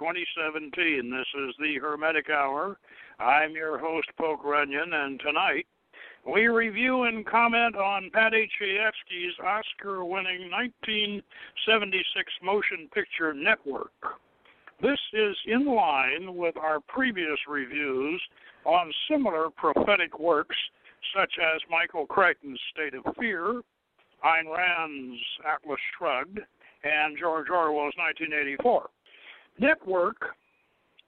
Wednesday, March 9th, 2017. This is the Hermetic Hour. I'm your host, Poke Runyon, and tonight we review and comment on Paddy Chayefsky's Oscar winning 1976 motion picture Network. This is in line with our previous reviews on similar prophetic works such as Michael Crichton's State of Fear, Ayn Rand's Atlas Shrugged, and George Orwell's 1984. Network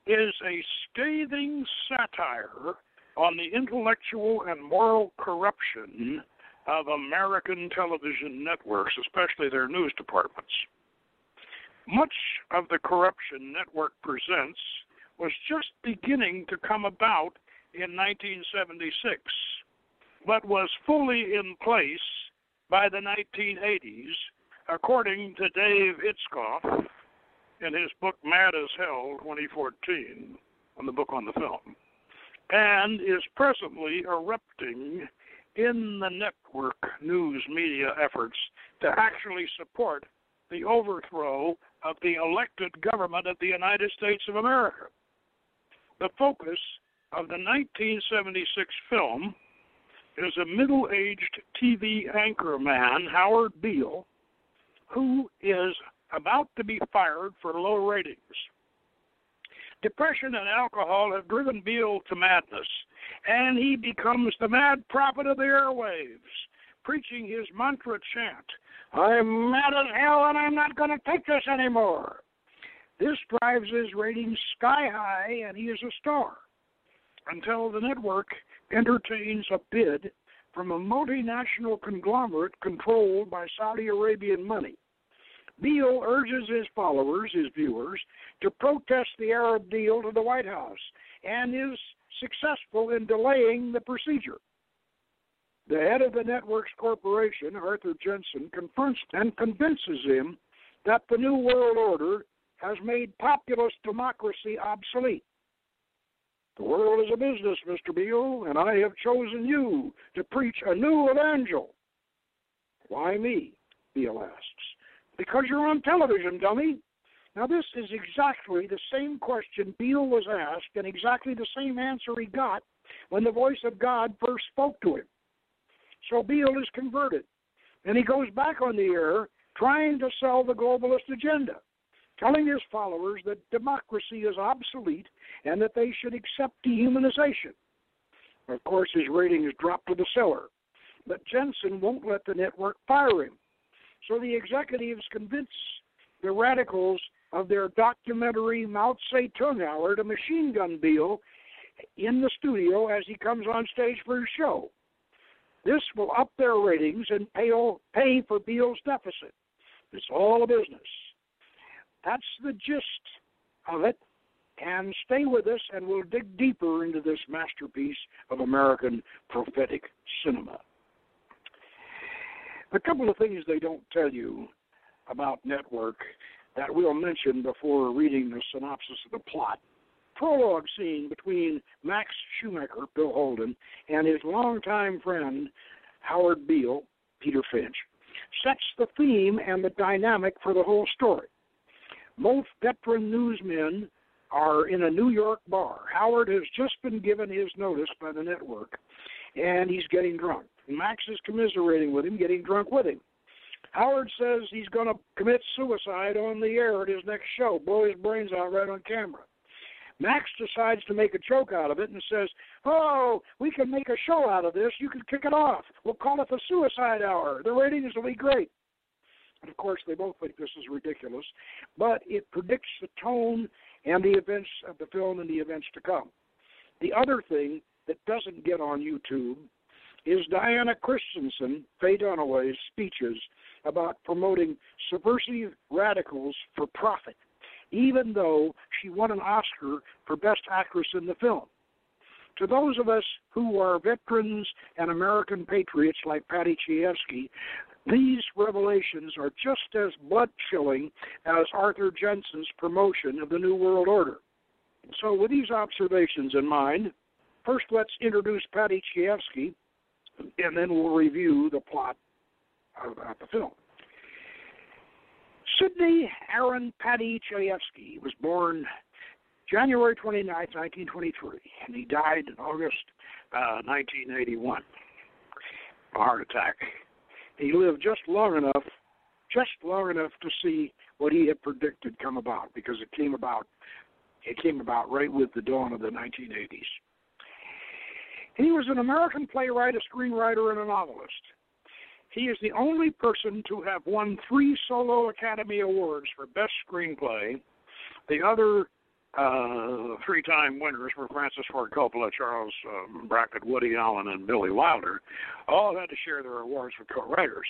is a scathing satire on the intellectual and moral corruption of American television networks, especially their news departments. Much of the corruption Network presents was just beginning to come about in 1976, but was fully in place by the 1980s, according to Dave Itzkoff in his book Mad as Hell 2014, on the book on the film and is presently erupting in the network news media efforts to actually support the overthrow of the elected government of the United States of America. The focus of the 1976 film is a middle aged TV anchor man, Howard Beale, who is about to be fired for low ratings. Depression and alcohol have driven Beale to madness, and he becomes the mad prophet of the airwaves, preaching his mantra chant I'm mad as hell and I'm not going to take this anymore. This drives his ratings sky high, and he is a star until the network entertains a bid from a multinational conglomerate controlled by Saudi Arabian money. Beale urges his followers, his viewers, to protest the Arab deal to the White House and is successful in delaying the procedure. The head of the network's corporation, Arthur Jensen, confronts and convinces him that the New World Order has made populist democracy obsolete. The world is a business, Mr. Beale, and I have chosen you to preach a new evangel. Why me? Beale asks. Because you're on television, dummy. Now, this is exactly the same question Beale was asked and exactly the same answer he got when the voice of God first spoke to him. So Beale is converted, and he goes back on the air trying to sell the globalist agenda, telling his followers that democracy is obsolete and that they should accept dehumanization. Of course, his ratings drop to the cellar, but Jensen won't let the network fire him. So the executives convince the radicals of their documentary Mao Zedong Hour to machine gun Beale in the studio as he comes on stage for his show. This will up their ratings and pay, pay for Beale's deficit. It's all a business. That's the gist of it. And stay with us, and we'll dig deeper into this masterpiece of American prophetic cinema. A couple of things they don't tell you about Network that we'll mention before reading the synopsis of the plot. Prologue scene between Max Schumacher, Bill Holden, and his longtime friend Howard Beale, Peter Finch, sets the theme and the dynamic for the whole story. Both veteran newsmen are in a New York bar. Howard has just been given his notice by the network, and he's getting drunk. Max is commiserating with him, getting drunk with him. Howard says he's going to commit suicide on the air at his next show, blow his brains out right on camera. Max decides to make a joke out of it and says, Oh, we can make a show out of this. You can kick it off. We'll call it the Suicide Hour. The ratings will be great. And of course, they both think this is ridiculous, but it predicts the tone and the events of the film and the events to come. The other thing that doesn't get on YouTube is Diana Christensen, Faye Dunaway's speeches about promoting subversive radicals for profit, even though she won an Oscar for Best Actress in the film. To those of us who are veterans and American patriots like Paddy Chayefsky, these revelations are just as blood chilling as Arthur Jensen's promotion of the New World Order. So, with these observations in mind, first let's introduce Paddy Chayefsky, and then we'll review the plot of, the film. Sidney Aaron Paddy Chayefsky was born January 29, 1923, and he died in August uh, 1981. A heart attack. He lived just long enough, just long enough to see what he had predicted come about, because it came about, it came about right with the dawn of the 1980s. He was an American playwright, a screenwriter, and a novelist. He is the only person to have won three solo Academy Awards for Best Screenplay. The other uh, three-time winners were Francis Ford Coppola, Charles um, Brackett, Woody Allen, and Billy Wilder. All had to share their awards with co-writers.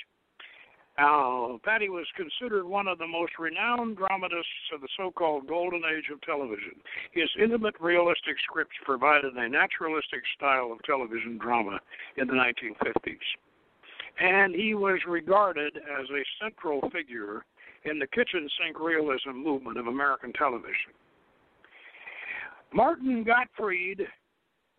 Uh, Paddy was considered one of the most renowned dramatists of the so-called golden age of television. His intimate, realistic scripts provided a naturalistic style of television drama in the 1950s. And he was regarded as a central figure in the kitchen sink realism movement of American television. Martin Gottfried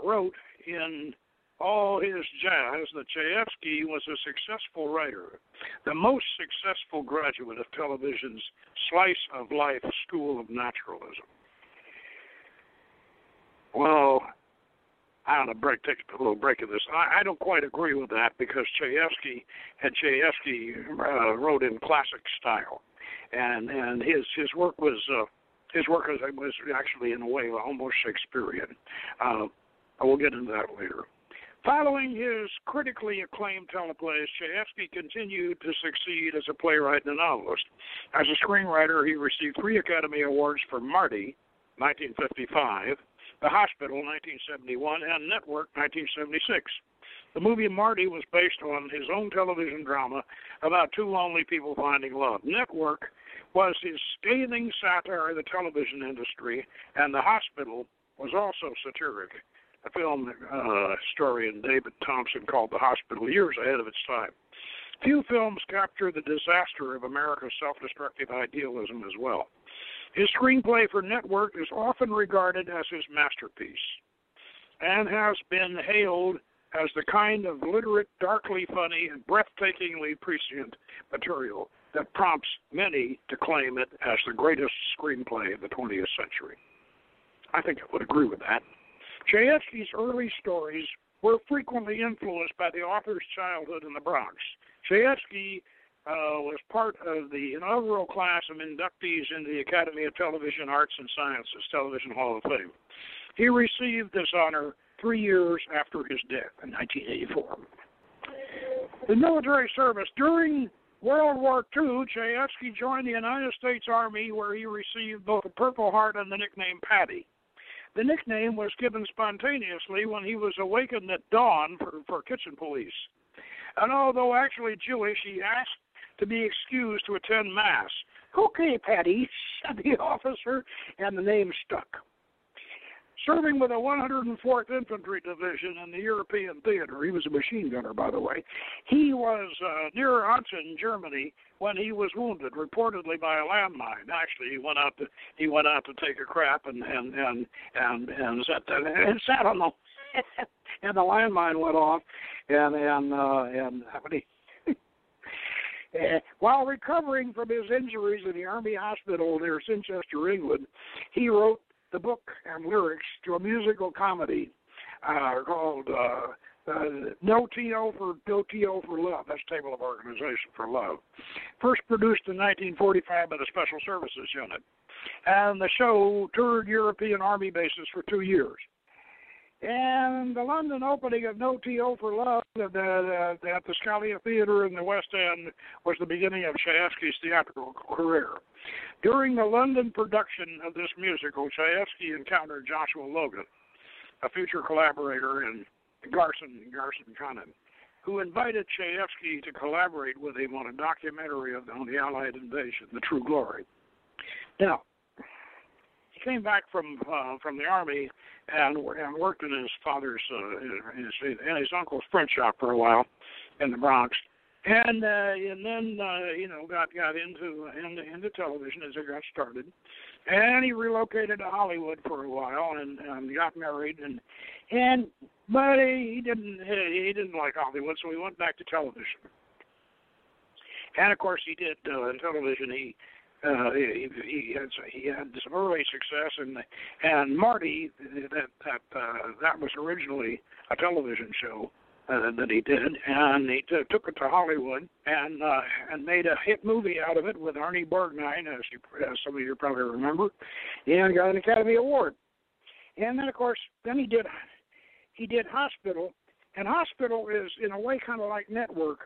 wrote in all his jazz that Chayefsky was a successful writer, the most successful graduate of television's slice of life school of naturalism. Well, I don't know, break, take a little break of this. I, I don't quite agree with that because Chayefsky had Chayefsky uh, wrote in classic style, and and his his work was uh, his work was, was actually in a way almost Shakespearean. Uh, I will get into that later. Following his critically acclaimed teleplays, Chayefsky continued to succeed as a playwright and a novelist. As a screenwriter, he received three Academy Awards for Marty, 1955, The Hospital, 1971, and Network, 1976. The movie Marty was based on his own television drama about two lonely people finding love. Network was his scathing satire of the television industry, and The Hospital was also satiric a film uh, historian David Thomson called The Hospital years ahead of its time. Few films capture the disaster of America's self destructive idealism as well. His screenplay for Network is often regarded as his masterpiece and has been hailed as the kind of literate, darkly funny, and breathtakingly prescient material that prompts many to claim it as the greatest screenplay of the 20th century. I think I would agree with that. Chayefsky's early stories were frequently influenced by the author's childhood in the Bronx. Chayefsky uh, was part of the inaugural class of inductees into the Academy of Television Arts and Sciences Television Hall of Fame. He received this honor three years after his death in 1984. The military service during World War II, Chayefsky joined the United States Army, where he received both the Purple Heart and the nickname Paddy. The nickname was given spontaneously when he was awakened at dawn for, for kitchen police. And although actually Jewish, he asked to be excused to attend Mass. Okay, Paddy, said the officer, and the name stuck. Serving with the 104th Infantry Division in the European theater, he was a machine gunner, by the way. He was uh, near Aachen, Germany, when he was wounded, reportedly by a landmine. Actually, he went out to he went out to take a crap and and and and and sat and sat on the and the landmine went off, and and uh, and he. While recovering from his injuries in the Army Hospital near Cirencester, England, he wrote the book and lyrics to a musical comedy uh, called uh, uh, No T.O. for No for Love. That's Table of Organization for Love. First produced in 1945 by the Special Services Unit. And the show toured European Army bases for two years. And the London opening of No T.O. for Love at the, at the Scala Theatre in the West End was the beginning of Chayefsky's theatrical career. During the London production of this musical, Chayefsky encountered Joshua Logan, a future collaborator in Garson Garson Kanin, who invited Chayefsky to collaborate with him on a documentary on the Allied invasion, The True Glory. Now, he came back from uh, from the army and and worked in his father's uh, his, and his uncle's print shop for a while in the Bronx, and uh, and then uh, you know got got into into into television as it got started, and he relocated to Hollywood for a while and, and got married and and but he didn't he didn't like Hollywood, so he went back to television. And of course, he did uh, in television. He uh, he, he had he had some early success, and and Marty that that uh, that was originally a television show uh, that he did, and he t- took it to Hollywood and uh, and made a hit movie out of it with Ernie Borgnine, as, you, as some of you probably remember, and got an Academy Award. And then of course, then he did he did Hospital, and Hospital is in a way kind of like Network.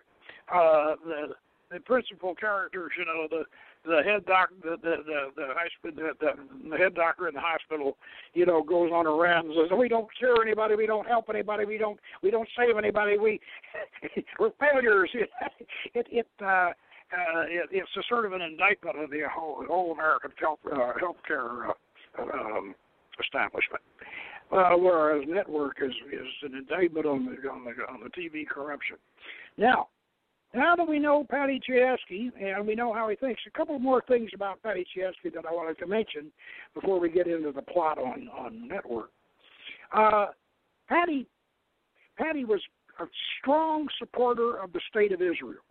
Uh, the the principal characters, you know, the the head doc, the the the the, high, the, the, the head doctor in the hospital, you know, goes on a rant and says, "We don't cure anybody, we don't help anybody, we don't we don't save anybody, we we're failures." it it uh, uh, it, it's a sort of an indictment of the whole whole American health uh, healthcare uh, um, establishment. Uh, whereas network is is an indictment on the on the on the TV corruption. Now, now that we know Paddy Chayefsky and we know how he thinks, a couple more things about Paddy Chayefsky that I wanted to mention before we get into the plot on on Network. Uh, Patty Paddy was a strong supporter of the state of Israel.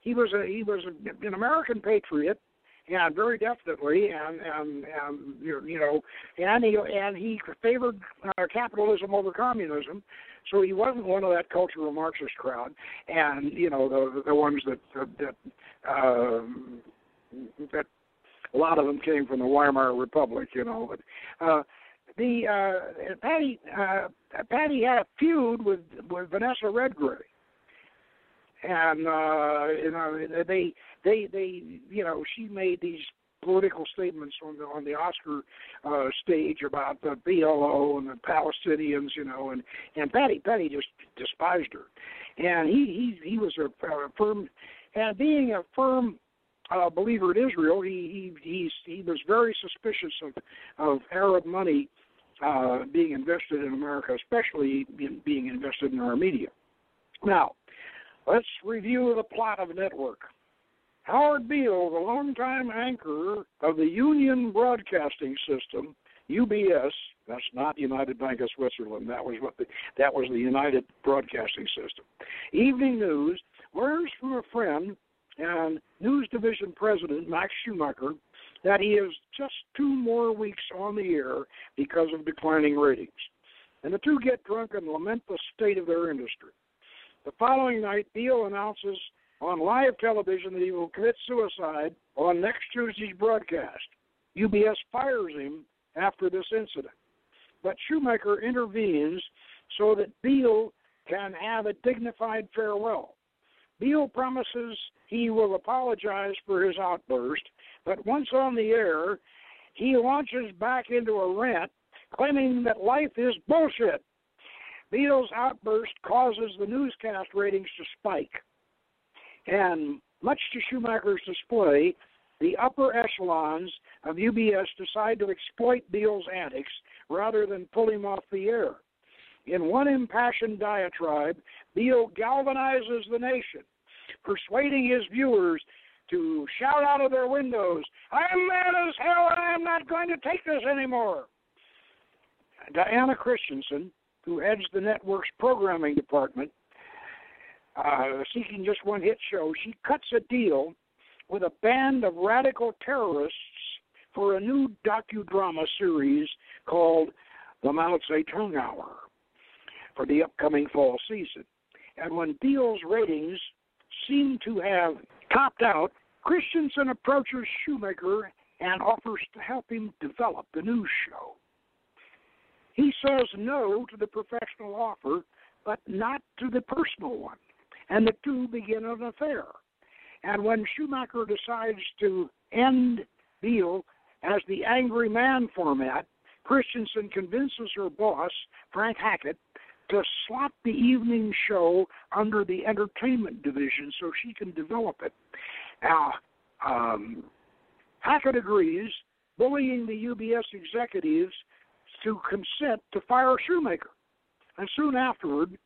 He was a he was a, an American patriot, and very definitely, and and and you know, and he and he favored uh, capitalism over communism. So he wasn't one of that cultural Marxist crowd, and you know the the ones that that um, that a lot of them came from the Weimar Republic, you know. But uh, the uh, Paddy uh, Paddy had a feud with with Vanessa Redgrave, and uh, you know they they they you know she made these political statements on the on the Oscar uh, stage about the PLO and the Palestinians, you know, and and Paddy Paddy just despised her, and he he he was a, a firm, and being a firm uh, believer in Israel, he he he's, he was very suspicious of of Arab money uh, being invested in America, especially in, being invested in our media. Now, let's review the plot of Network. Howard Beale, the longtime anchor of the Union Broadcasting System, UBS, that's not United Bank of Switzerland. That was what the, that was the United Broadcasting System. Evening News learns from a friend and News Division President Max Schumacher that he is just two more weeks on the air because of declining ratings. And the two get drunk and lament the state of their industry. The following night, Beale announces on live television that he will commit suicide on next Tuesday's broadcast. UBS fires him after this incident. But Schumacher intervenes so that Beale can have a dignified farewell. Beale promises he will apologize for his outburst, but once on the air, he launches back into a rant claiming that life is bullshit. Beale's outburst causes the newscast ratings to spike. And much to Schumacher's display, the upper echelons of UBS decide to exploit Beale's antics rather than pull him off the air. In one impassioned diatribe, Beale galvanizes the nation, persuading his viewers to shout out of their windows, I'm mad as hell and I'm not going to take this anymore. Diana Christensen, who heads the network's programming department, uh, seeking just one hit show, she cuts a deal with a band of radical terrorists for a new docudrama series called The Mao Zedong Hour for the upcoming fall season. And when Beale's ratings seem to have topped out, Christensen approaches Schumacher and offers to help him develop the new show. He says no to the professional offer, but not to the personal one and the two begin an affair. And when Schumacher decides to end Beale as the angry man format, Christensen convinces her boss, Frank Hackett, to slot the evening show under the entertainment division so she can develop it. Now, um, Hackett agrees, bullying the UBS executives to consent to fire Schumacher. And soon afterward,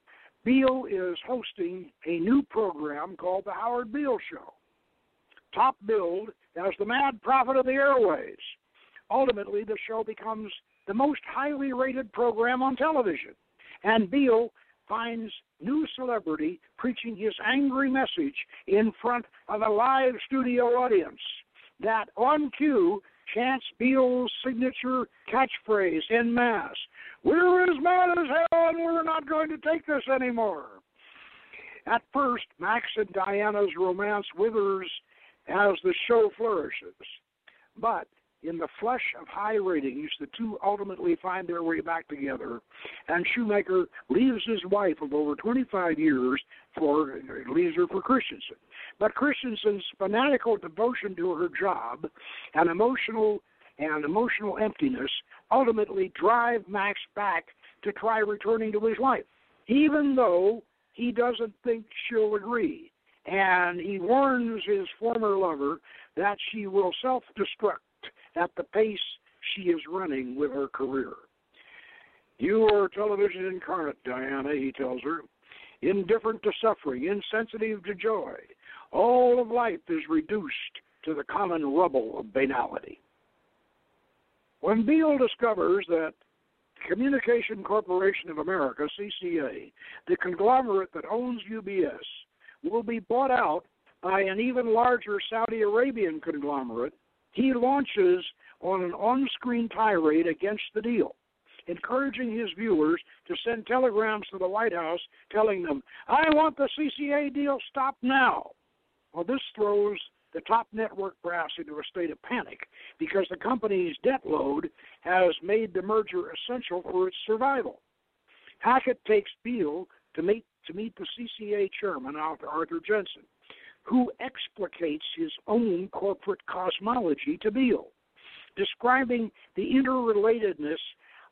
Beale is hosting a new program called The Howard Beale Show, top billed as the mad prophet of the airways. Ultimately, the show becomes the most highly rated program on television, and Beale finds new celebrity preaching his angry message in front of a live studio audience. that on cue chants Beale's signature catchphrase en masse We're as mad as hell and we're not going to take this anymore. At first, Max and Diana's romance withers as the show flourishes. But in the flush of high ratings, the two ultimately find their way back together, and Schumacher leaves his wife of over 25 years for leaves her for Christensen. But Christensen's fanatical devotion to her job and emotional and emotional emptiness ultimately drive Max back to try returning to his wife, even though he doesn't think she'll agree. And he warns his former lover that she will self destruct at the pace she is running with her career. You are television incarnate, Diana, he tells her, indifferent to suffering, insensitive to joy. All of life is reduced to the common rubble of banality. When Beale discovers that Communication Corporation of America, CCA, the conglomerate that owns UBS, will be bought out by an even larger Saudi Arabian conglomerate, he launches on an on screen tirade against the deal, encouraging his viewers to send telegrams to the White House telling them, I want the CCA deal stopped now. Well, this throws the top network brass into a state of panic because the company's debt load has made the merger essential for its survival. Hackett takes Beale to meet to meet the CCA chairman, Arthur Jensen, who explicates his own corporate cosmology to Beale, describing the interrelatedness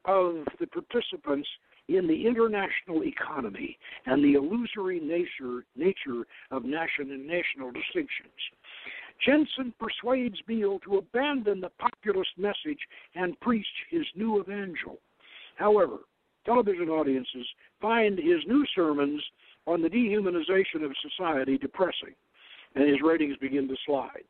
of the participants in the international economy and the illusory nature, nature of national, and national distinctions. Jensen persuades Beale to abandon the populist message and preach his new evangel. However, television audiences find his new sermons on the dehumanization of society depressing, and his ratings begin to slide.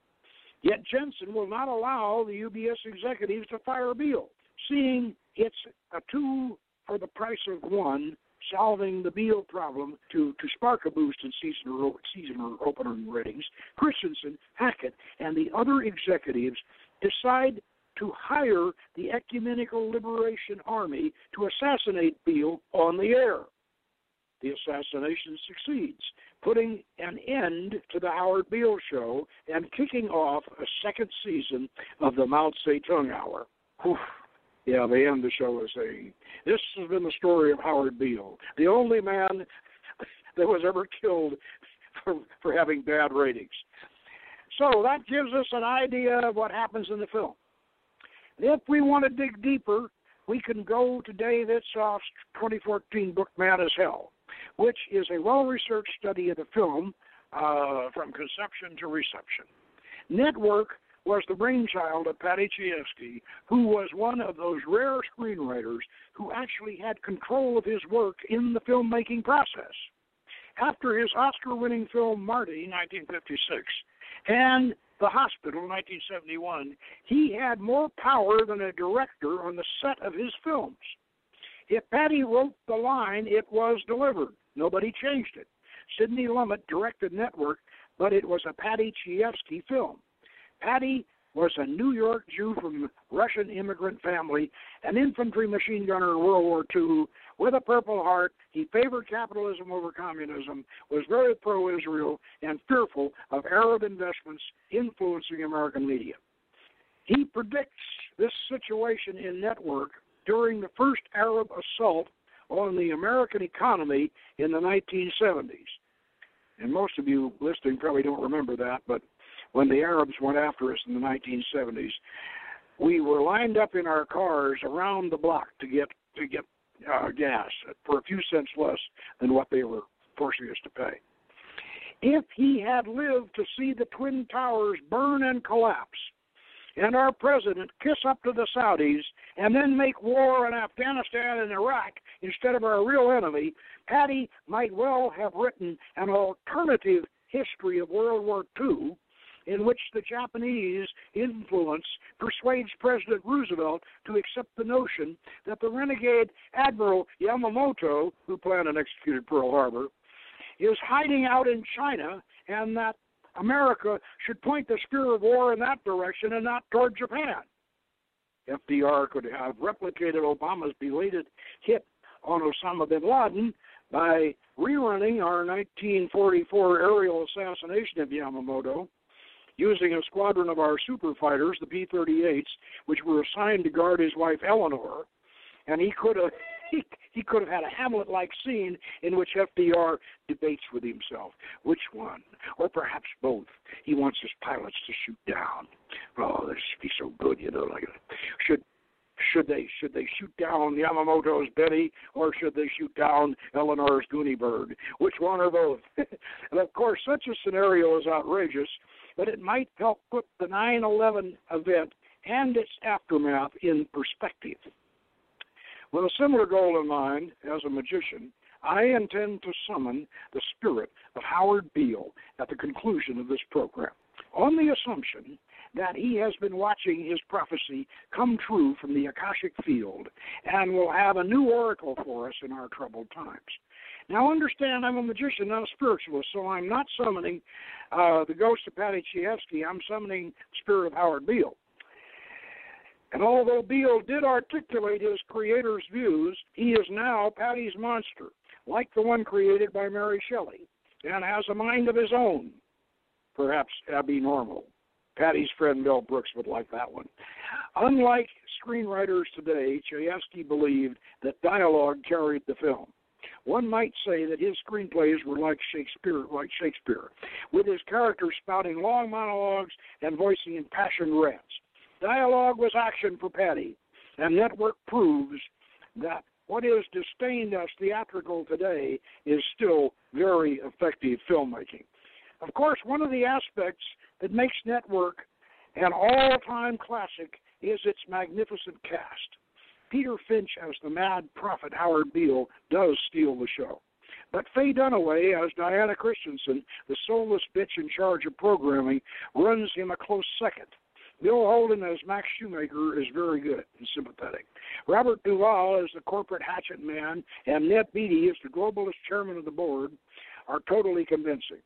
Yet Jensen will not allow the UBS executives to fire Beale, seeing it's a two for the price of one solving the Beale problem to, to spark a boost in season, season opener ratings, Christensen, Hackett, and the other executives decide to hire the Ecumenical Liberation Army to assassinate Beale on the air. The assassination succeeds, putting an end to the Howard Beale show and kicking off a second season of the Mao Zedong Hour. Whew. Yeah, they end of the show with saying, This has been the story of Howard Beale, the only man that was ever killed for, for having bad ratings. So that gives us an idea of what happens in the film. If we want to dig deeper, we can go to Dave Itzkoff's 2014 book, Mad as Hell, which is a well researched study of the film uh, from conception to reception. Network was the brainchild of Paddy Chayefsky, who was one of those rare screenwriters who actually had control of his work in the filmmaking process. After his Oscar winning film Marty, 1956, and The Hospital, 1971, he had more power than a director on the set of his films. If Paddy wrote the line, it was delivered. Nobody changed it. Sidney Lumet directed Network, but it was a Paddy Chayefsky film. Paddy was a New York Jew from a Russian immigrant family, an infantry machine gunner in World War II with a Purple Heart. He favored capitalism over communism, was very pro Israel, and fearful of Arab investments influencing American media. He predicts this situation in Network during the first Arab assault on the American economy in the 1970s. And most of you listening probably don't remember that, but when the Arabs went after us in the 1970s, we were lined up in our cars around the block to get to get uh, gas for a few cents less than what they were forcing us to pay. If he had lived to see the Twin Towers burn and collapse, and our president kiss up to the Saudis and then make war in Afghanistan and Iraq instead of our real enemy, Paddy might well have written an alternative history of World War II in which the Japanese influence persuades President Roosevelt to accept the notion that the renegade Admiral Yamamoto, who planned and executed Pearl Harbor, is hiding out in China and that America should point the spear of war in that direction and not toward Japan. FDR could have replicated Obama's belated hit on Osama bin Laden by rerunning our 1944 aerial assassination of Yamamoto using a squadron of our super fighters, the P 38s, which were assigned to guard his wife Eleanor. And he could have he, he could have had a Hamlet like scene in which FDR debates with himself which one, or perhaps both, he wants his pilots to shoot down. Oh, this would be so good, you know. Like, should should they should they shoot down Yamamoto's Betty or should they shoot down Eleanor's Gooney Bird? Which one or both? and of course, such a scenario is outrageous, but it might help put the 9/11 event and its aftermath in perspective. With a similar goal in mind, as a magician, I intend to summon the spirit of Howard Beale at the conclusion of this program, on the assumption that he has been watching his prophecy come true from the Akashic field and will have a new oracle for us in our troubled times. Now, understand, I'm a magician, not a spiritualist, so I'm not summoning uh, the ghost of Paddy Chayefsky. I'm summoning the spirit of Howard Beale. And although Beale did articulate his creator's views, he is now Paddy's monster, like the one created by Mary Shelley, and has a mind of his own, perhaps abnormal. Paddy's friend Mel Brooks would like that one. Unlike screenwriters today, Chayefsky believed that dialogue carried the film. One might say that his screenplays were like Shakespeare, like Shakespeare, with his characters spouting long monologues and voicing impassioned rants. Dialogue was action for Paddy, and Network proves that what is disdained as theatrical today is still very effective filmmaking. Of course, one of the aspects that makes Network an all time classic is its magnificent cast. Peter Finch as the mad prophet Howard Beale does steal the show. But Faye Dunaway as Diana Christensen, the soulless bitch in charge of programming, runs him a close second. Bill Holden as Max Schumacher is very good and sympathetic. Robert Duvall as the corporate hatchet man and Ned Beatty as the globalist chairman of the board are totally convincing.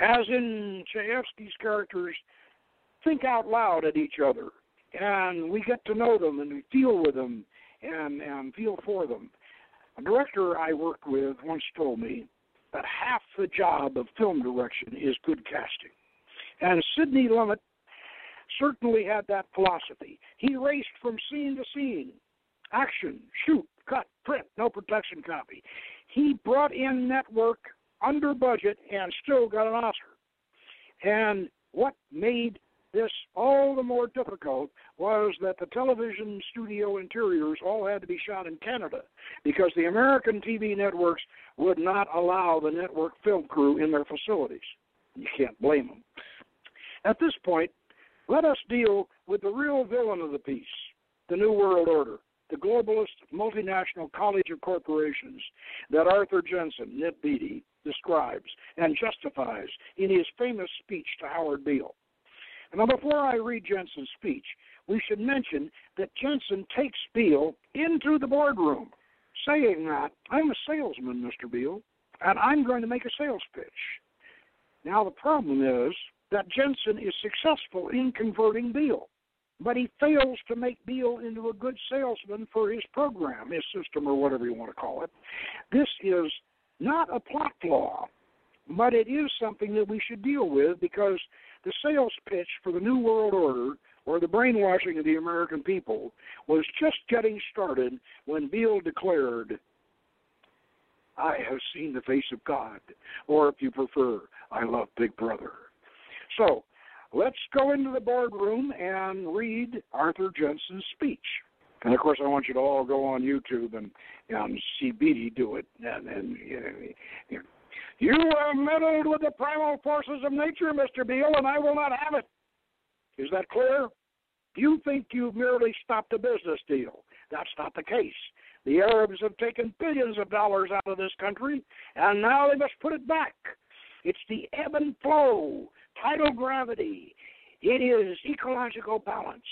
As in Chayefsky's characters, think out loud at each other, and we get to know them and we feel with them and and feel for them. A director I worked with once told me that half the job of film direction is good casting, and Sidney Lumet certainly had that philosophy. He raced from scene to scene action, shoot, cut, print, no production copy. He brought in network under budget and still got an Oscar. And what made this all the more difficult was that the television studio interiors all had to be shot in Canada because the American TV networks would not allow the network film crew in their facilities. You can't blame them. At this point, let us deal with the real villain of the piece, the New World Order, the globalist multinational college of corporations that Arthur Jensen, Ned Beatty, describes and justifies in his famous speech to Howard Beale. Now, before I read Jensen's speech, we should mention that Jensen takes Beale into the boardroom, saying that I'm a salesman, Mr. Beale, and I'm going to make a sales pitch. Now, the problem is that Jensen is successful in converting Beale, but he fails to make Beale into a good salesman for his program, his system, or whatever you want to call it. This is not a plot flaw, but it is something that we should deal with because the sales pitch for the New World Order or the brainwashing of the American people was just getting started when Beale declared, I have seen the face of God, or if you prefer, I love Big Brother. So let's go into the boardroom and read Arthur Jensen's speech. And of course, I want you to all go on YouTube and, and see Beatty do it. And, and you, know, you have meddled with the primal forces of nature, Mr. Beale, and I will not have it. Is that clear? You think you've merely stopped a business deal. That's not the case. The Arabs have taken billions of dollars out of this country, and now they must put it back. It's the ebb and flow tidal gravity. It is ecological balance.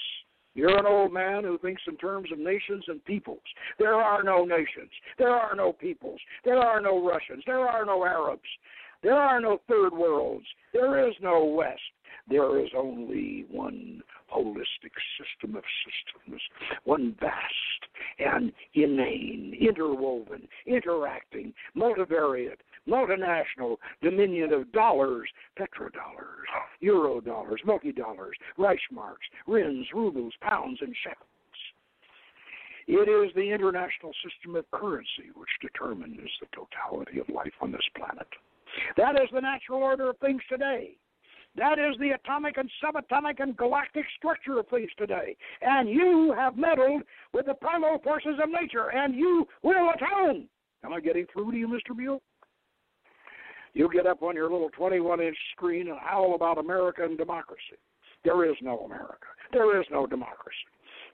You're an old man who thinks in terms of nations and peoples. There are no nations. There are no peoples. There are no Russians. There are no Arabs. There are no third worlds. There is no West. There is only one holistic system of systems, one vast and inane, interwoven, interacting, multivariate, multinational dominion of dollars, petrodollars, eurodollars, multi dollars, Reichsmarks, rins, rubles, pounds, and shekels. It is the international system of currency which determines the totality of life on this planet. That is the natural order of things today. That is the atomic and subatomic and galactic structure of things today. And you have meddled with the primal forces of nature, and you will atone. Am I getting through to you, Mr. Beale? You get up on your little 21 inch screen and howl about America and democracy. There is no America. There is no democracy.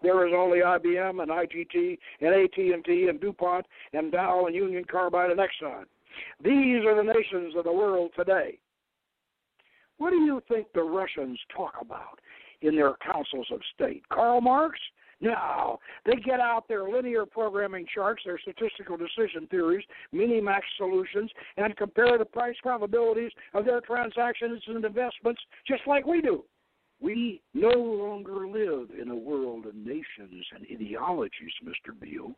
There is only IBM and ITT and AT&T and DuPont and Dow and Union Carbide and Exxon. These are the nations of the world today. What do you think the Russians talk about in their councils of state? Karl Marx? No, they get out their linear programming charts, their statistical decision theories, minimax solutions, and compare the price probabilities of their transactions and investments just like we do. We no longer live in a world of nations and ideologies, Mr. Beale.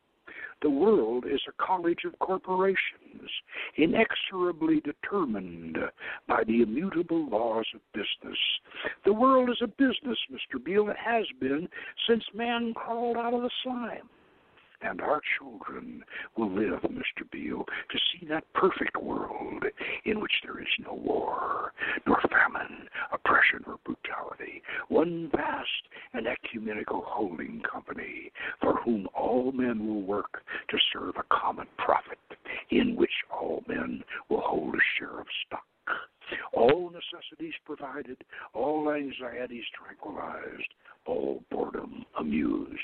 The world is a college of corporations, inexorably determined by the immutable laws of business. The world is a business, Mr. Beale. It has been since man crawled out of the slime and our children will live, Mr. Beale, to see that perfect world in which there is no war, nor famine, oppression, or brutality. One vast and ecumenical holding company for whom all men will work to serve a common profit, in which all men will hold a share of stock. All necessities provided, all anxieties tranquilized, all boredom amused.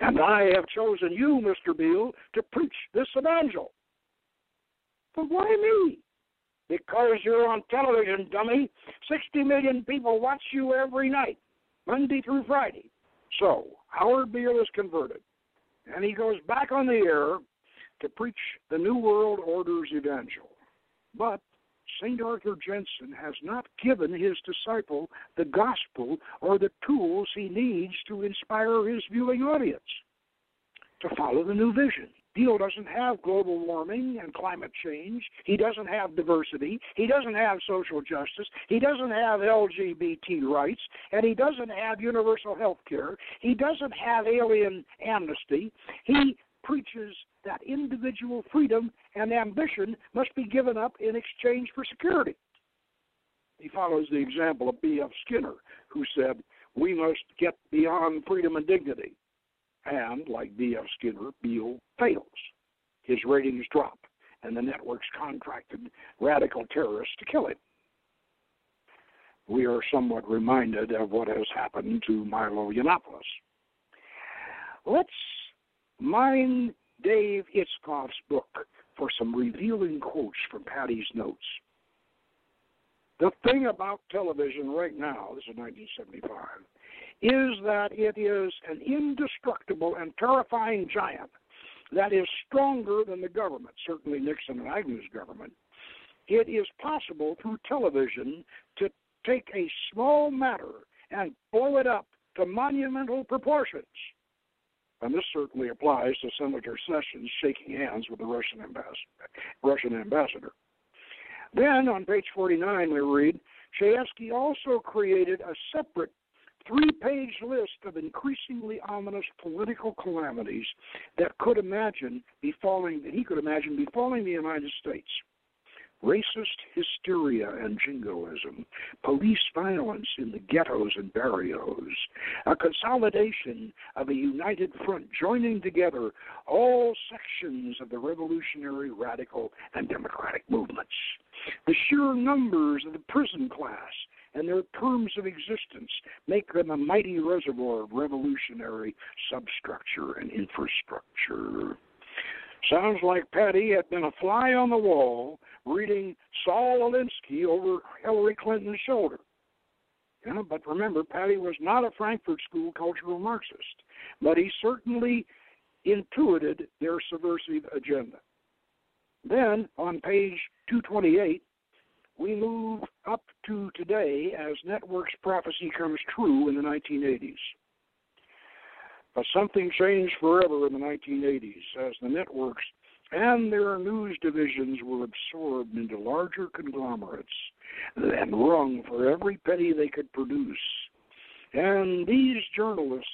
And I have chosen you, Mr. Beale, to preach this evangel. But why me? Because you're on television, dummy. 60 million people watch you every night, Monday through Friday. So, Howard Beale is converted, and he goes back on the air to preach the New World Order's evangel. But St. Arthur Jensen has not given his disciple the gospel or the tools he needs to inspire his viewing audience to follow the new vision. Beale doesn't have global warming and climate change. He doesn't have diversity. He doesn't have social justice. He doesn't have LGBT rights. And he doesn't have universal health care. He doesn't have alien amnesty. He preaches that individual freedom and ambition must be given up in exchange for security. He follows the example of B.F. Skinner, who said, We must get beyond freedom and dignity. And, like B.F. Skinner, Beale fails. His ratings drop, and the networks contracted radical terrorists to kill him. We are somewhat reminded of what has happened to Milo Yiannopoulos. Let's mind Dave Itzkoff's book for some revealing quotes from Paddy's notes. The thing about television right now, this is 1975, is that it is an indestructible and terrifying giant that is stronger than the government, certainly Nixon and Agnew's government. It is possible through television to take a small matter and blow it up to monumental proportions. And this certainly applies to Senator Sessions shaking hands with the Russian ambassador. Russian ambassador. Then on page 49, we read Chayefsky also created a separate three page list of increasingly ominous political calamities that could imagine befalling that he could imagine befalling the United States racist hysteria and jingoism, police violence in the ghettos and barrios, a consolidation of a united front joining together all sections of the revolutionary, radical, and democratic movements. The sheer numbers of the prison class and their terms of existence make them a mighty reservoir of revolutionary substructure and infrastructure. Sounds like Paddy had been a fly on the wall reading Saul Alinsky over Hillary Clinton's shoulder. Yeah, but remember, Paddy was not a Frankfurt School cultural Marxist, but he certainly intuited their subversive agenda. Then, on page 228, we move up to today as networks prophecy comes true in the 1980s. But something changed forever in the 1980s as the networks and their news divisions were absorbed into larger conglomerates and wrung for every penny they could produce. And these journalists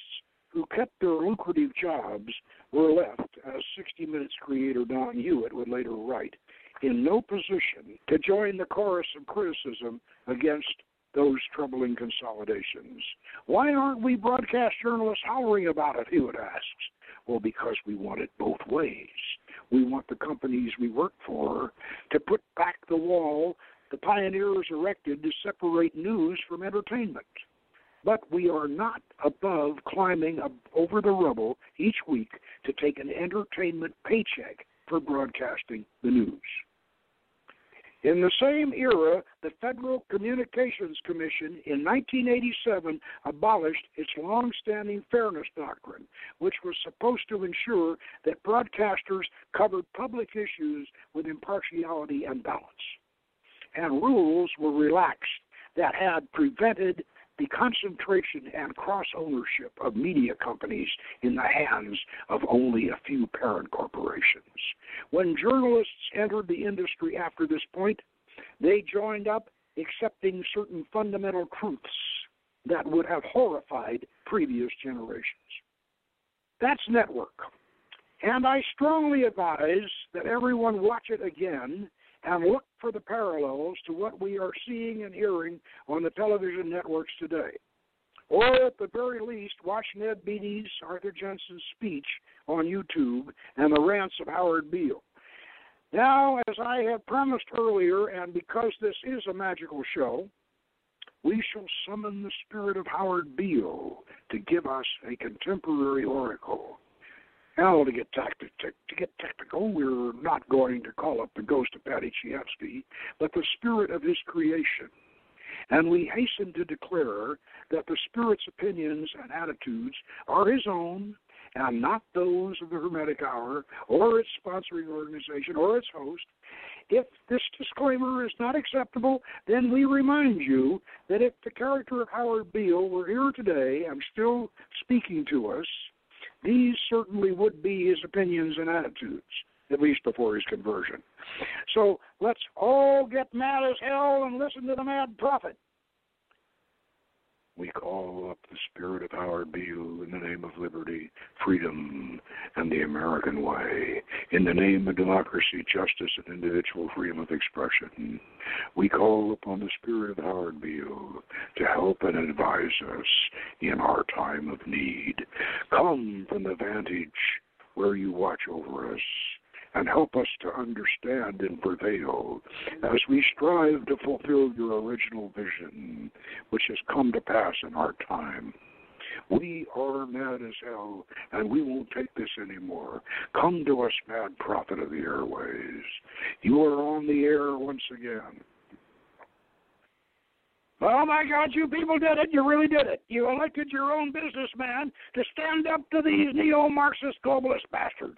who kept their lucrative jobs were left, as 60 Minutes creator Don Hewitt would later write, in no position to join the chorus of criticism against those troubling consolidations. Why aren't we broadcast journalists hollering about it? Hewitt asks. Well, because we want it both ways. We want the companies we work for to put back the wall the pioneers erected to separate news from entertainment. But we are not above climbing over the rubble each week to take an entertainment paycheck for broadcasting the news. In the same era, the Federal Communications Commission in 1987 abolished its long-standing fairness doctrine, which was supposed to ensure that broadcasters covered public issues with impartiality and balance. And rules were relaxed that had prevented the concentration and cross ownership of media companies in the hands of only a few parent corporations. When journalists entered the industry after this point, they joined up accepting certain fundamental truths that would have horrified previous generations. That's network. And I strongly advise that everyone watch it again and look for the parallels to what we are seeing and hearing on the television networks today. Or at the very least, watch Ned Beatty's Arthur Jensen's speech on YouTube and the rants of Howard Beale. Now, as I have promised earlier, and because this is a magical show, we shall summon the spirit of Howard Beale to give us a contemporary oracle. Now, to get, tactic, to get technical, we're not going to call up the ghost of Paddy Chayefsky, but the spirit of his creation. And we hasten to declare that the Spirit's opinions and attitudes are his own and not those of the Hermetic Hour or its sponsoring organization or its host. If this disclaimer is not acceptable, then we remind you that if the character of Howard Beale were here today and still speaking to us, these certainly would be his opinions and attitudes, at least before his conversion. So let's all get mad as hell and listen to the mad prophet. We call up the spirit of Howard Beale in the name of liberty, freedom, and the American way. In the name of democracy, justice, and individual freedom of expression. We call upon the spirit of Howard Beale to help and advise us in our time of need. Come from the vantage where you watch over us and help us to understand and prevail as we strive to fulfill your original vision, which has come to pass in our time. We are mad as hell, and we won't take this anymore. Come to us, mad prophet of the airways. You are on the air once again. Oh my God, you people did it. You really did it. You elected your own businessman to stand up to these neo Marxist globalist bastards.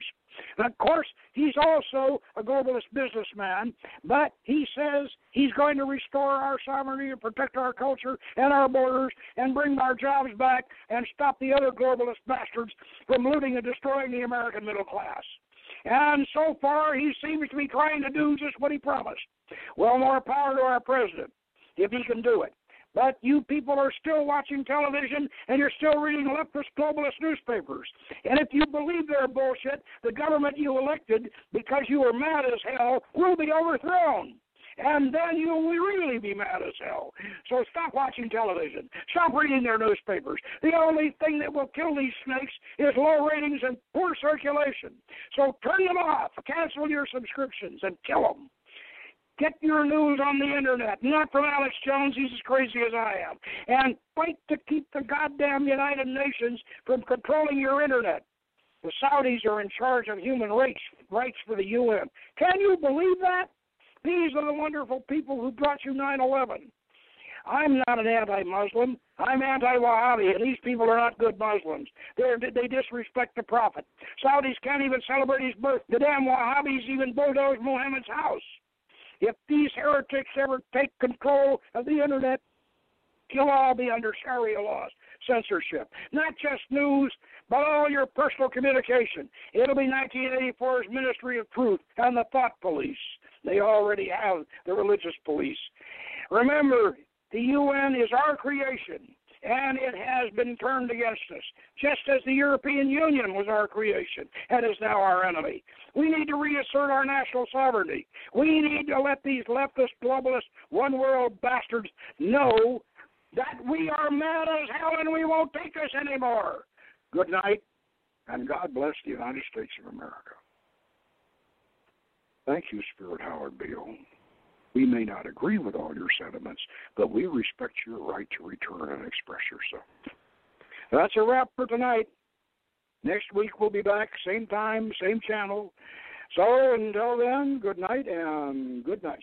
And of course, he's also a globalist businessman, but he says he's going to restore our sovereignty and protect our culture and our borders and bring our jobs back and stop the other globalist bastards from looting and destroying the American middle class. And so far, he seems to be trying to do just what he promised. Well, more power to our president if he can do it. But you people are still watching television and you're still reading leftist globalist newspapers. And if you believe they're bullshit, the government you elected because you were mad as hell will be overthrown. And then you will really be mad as hell. So stop watching television. Stop reading their newspapers. The only thing that will kill these snakes is low ratings and poor circulation. So turn them off, cancel your subscriptions, and kill them. Get your news on the internet, not from Alex Jones. He's as crazy as I am. And fight to keep the goddamn United Nations from controlling your internet. The Saudis are in charge of human rights, rights for the UN. Can you believe that? These are the wonderful people who brought you 9 11. I'm not an anti Muslim. I'm anti Wahhabi, and these people are not good Muslims. They're, they disrespect the Prophet. Saudis can't even celebrate his birth. The damn Wahhabis even bulldoze Muhammad's house. If these heretics ever take control of the internet, you'll all be under Sharia laws, censorship. Not just news, but all your personal communication. It'll be 1984's Ministry of Truth and the Thought Police. They already have the religious police. Remember, the UN is our creation and it has been turned against us, just as the European Union was our creation and is now our enemy. We need to reassert our national sovereignty. We need to let these leftist, globalist, one world bastards know that we are mad as hell and we won't take this anymore. Good night, and God bless the United States of America. Thank you, Spirit Howard Beale. We may not agree with all your sentiments, but we respect your right to return and express yourself. That's a wrap for tonight. Next week we'll be back, same time, same channel. So until then, good night and good night.